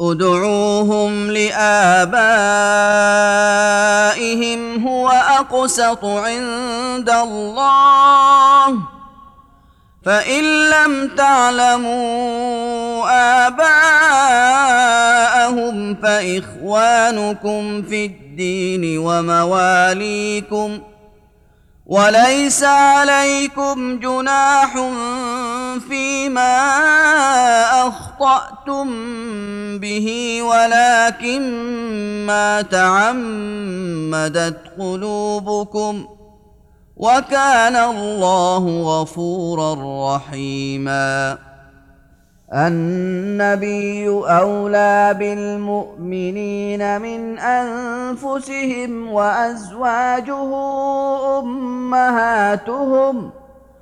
ادعوهم لآبائهم هو أقسط عند الله. فإن لم تعلموا آباءهم فإخوانكم في الدين ومواليكم. وليس عليكم جناح فيما اخطاتم به ولكن ما تعمدت قلوبكم وكان الله غفورا رحيما النبي اولى بالمؤمنين من انفسهم وازواجه امهاتهم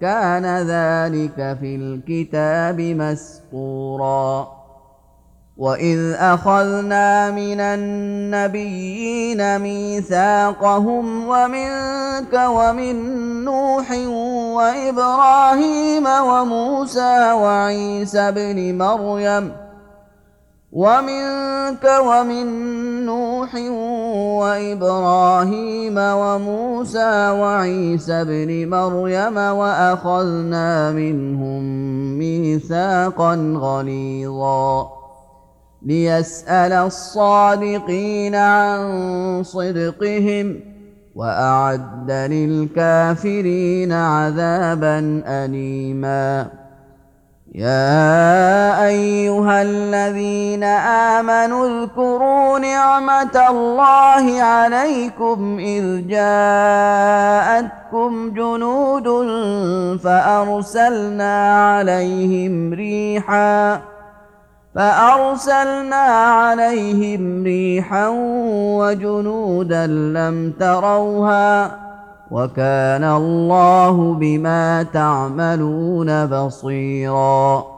كان ذلك في الكتاب مسطورا. وإذ أخذنا من النبيين ميثاقهم ومنك ومن نوح وإبراهيم وموسى وعيسى ابن مريم ومنك ومن نوح وإبراهيم وموسى وعيسى ابن مريم وأخذنا منهم ميثاقا غليظا ليسأل الصادقين عن صدقهم وأعد للكافرين عذابا أليما يا آمنوا اذكروا نعمة الله عليكم إذ جاءتكم جنود فأرسلنا عليهم ريحاً فأرسلنا عليهم ريحا وجنودا لم تروها وكان الله بما تعملون بصيرا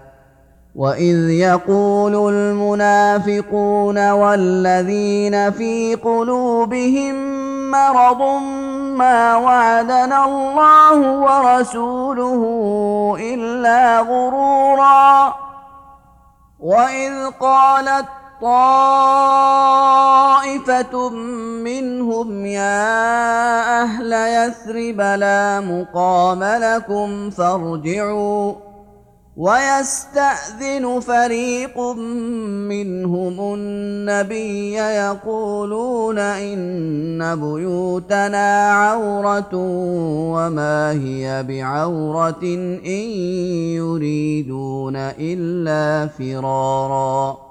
واذ يقول المنافقون والذين في قلوبهم مرض ما وعدنا الله ورسوله الا غرورا واذ قالت طائفه منهم يا أهل يثرب لا مقام لكم فارجعوا ويستأذن فريق منهم النبي يقولون إن بيوتنا عورة وما هي بعورة إن يريدون إلا فرارا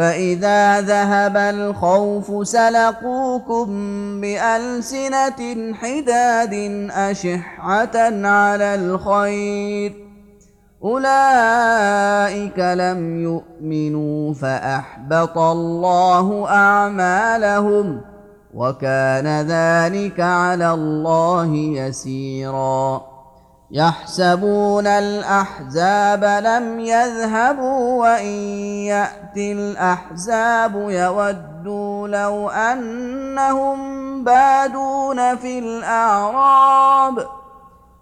فإذا ذهب الخوف سلقوكم بألسنة حداد أشحة على الخير أولئك لم يؤمنوا فأحبط الله أعمالهم وكان ذلك على الله يسيراً يحسبون الأحزاب لم يذهبوا وإن يأتي الأحزاب يودوا لو أنهم بادون في الأعراب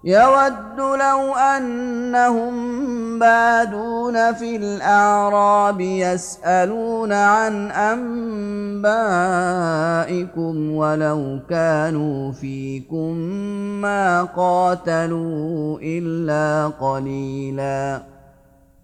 يود لو أنهم بادون في الأعراب يسألون عن أنبائكم ولو كانوا فيكم ما قاتلوا إلا قليلا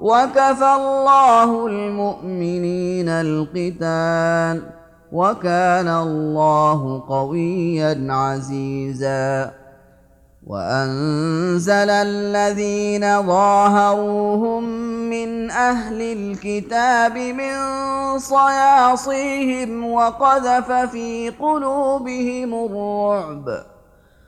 وكفى الله المؤمنين القتال وكان الله قويا عزيزا. وأنزل الذين ظاهروهم من أهل الكتاب من صياصيهم وقذف في قلوبهم الرعب.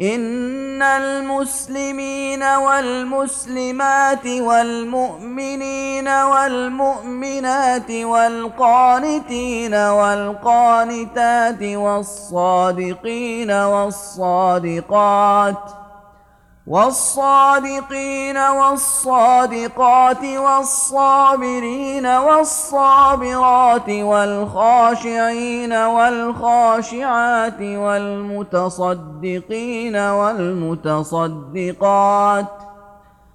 إن المسلمين والمسلمات والمؤمنين والمؤمنات والقانتين والقانتات والصادقين والصادقات والصادقين والصادقات والصابرين والصابرات والخاشعين والخاشعات والمتصدقين والمتصدقات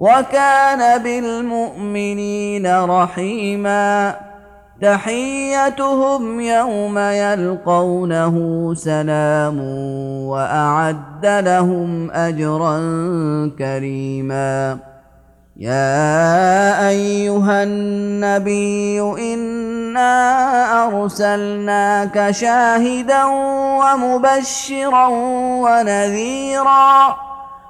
وكان بالمؤمنين رحيما. تحيتهم يوم يلقونه سلام وأعد لهم أجرا كريما. يا أيها النبي إنا أرسلناك شاهدا ومبشرا ونذيرا.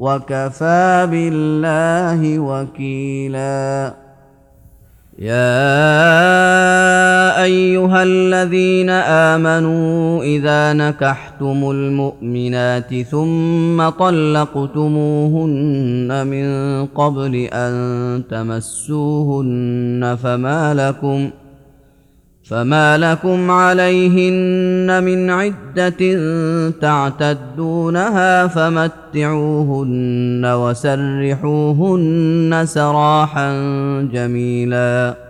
وكفى بالله وكيلا. يا أيها الذين آمنوا إذا نكحتم المؤمنات ثم طلقتموهن من قبل أن تمسوهن فما لكم فما لكم عليهن من عده تعتدونها فمتعوهن وسرحوهن سراحا جميلا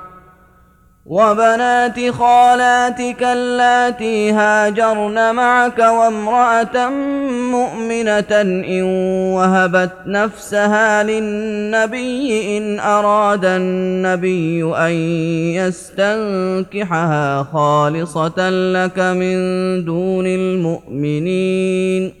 وبنات خالاتك اللاتي هاجرن معك وامرأة مؤمنة إن وهبت نفسها للنبي إن أراد النبي أن يستنكحها خالصة لك من دون المؤمنين.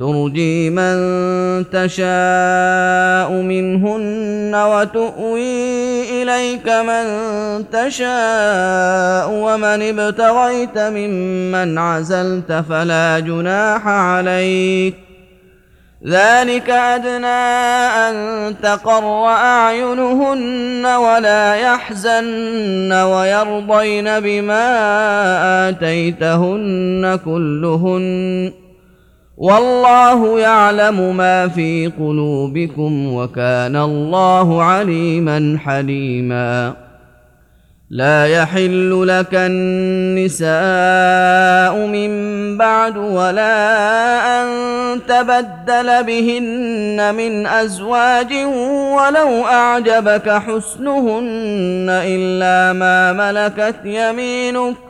ترجي من تشاء منهن وتؤوي إليك من تشاء ومن ابتغيت ممن عزلت فلا جناح عليك. ذلك أدنى أن تقر أعينهن ولا يحزن ويرضين بما آتيتهن كلهن. والله يعلم ما في قلوبكم وكان الله عليما حليما. لا يحل لك النساء من بعد ولا أن تبدل بهن من أزواج ولو أعجبك حسنهن إلا ما ملكت يمينك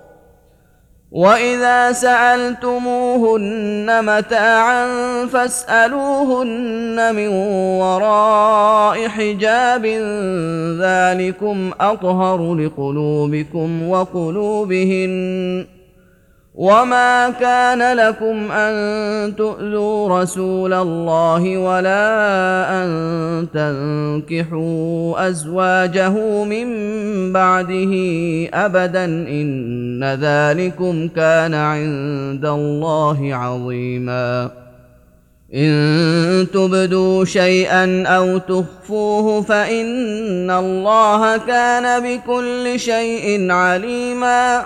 واذا سالتموهن متاعا فاسالوهن من وراء حجاب ذلكم اطهر لقلوبكم وقلوبهن وما كان لكم ان تؤذوا رسول الله ولا ان تنكحوا ازواجه من بعده ابدا ان ذلكم كان عند الله عظيما ان تبدوا شيئا أو تخفوه فان الله كان بكل شيء عليما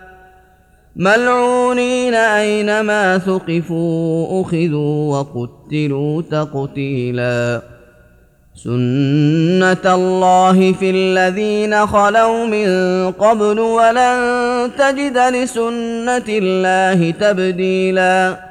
ملعونين أينما ثقفوا أخذوا وقتلوا تقتيلا. سنه الله في الذين خلوا من قبل ولن تجد لسنه الله تبديلا.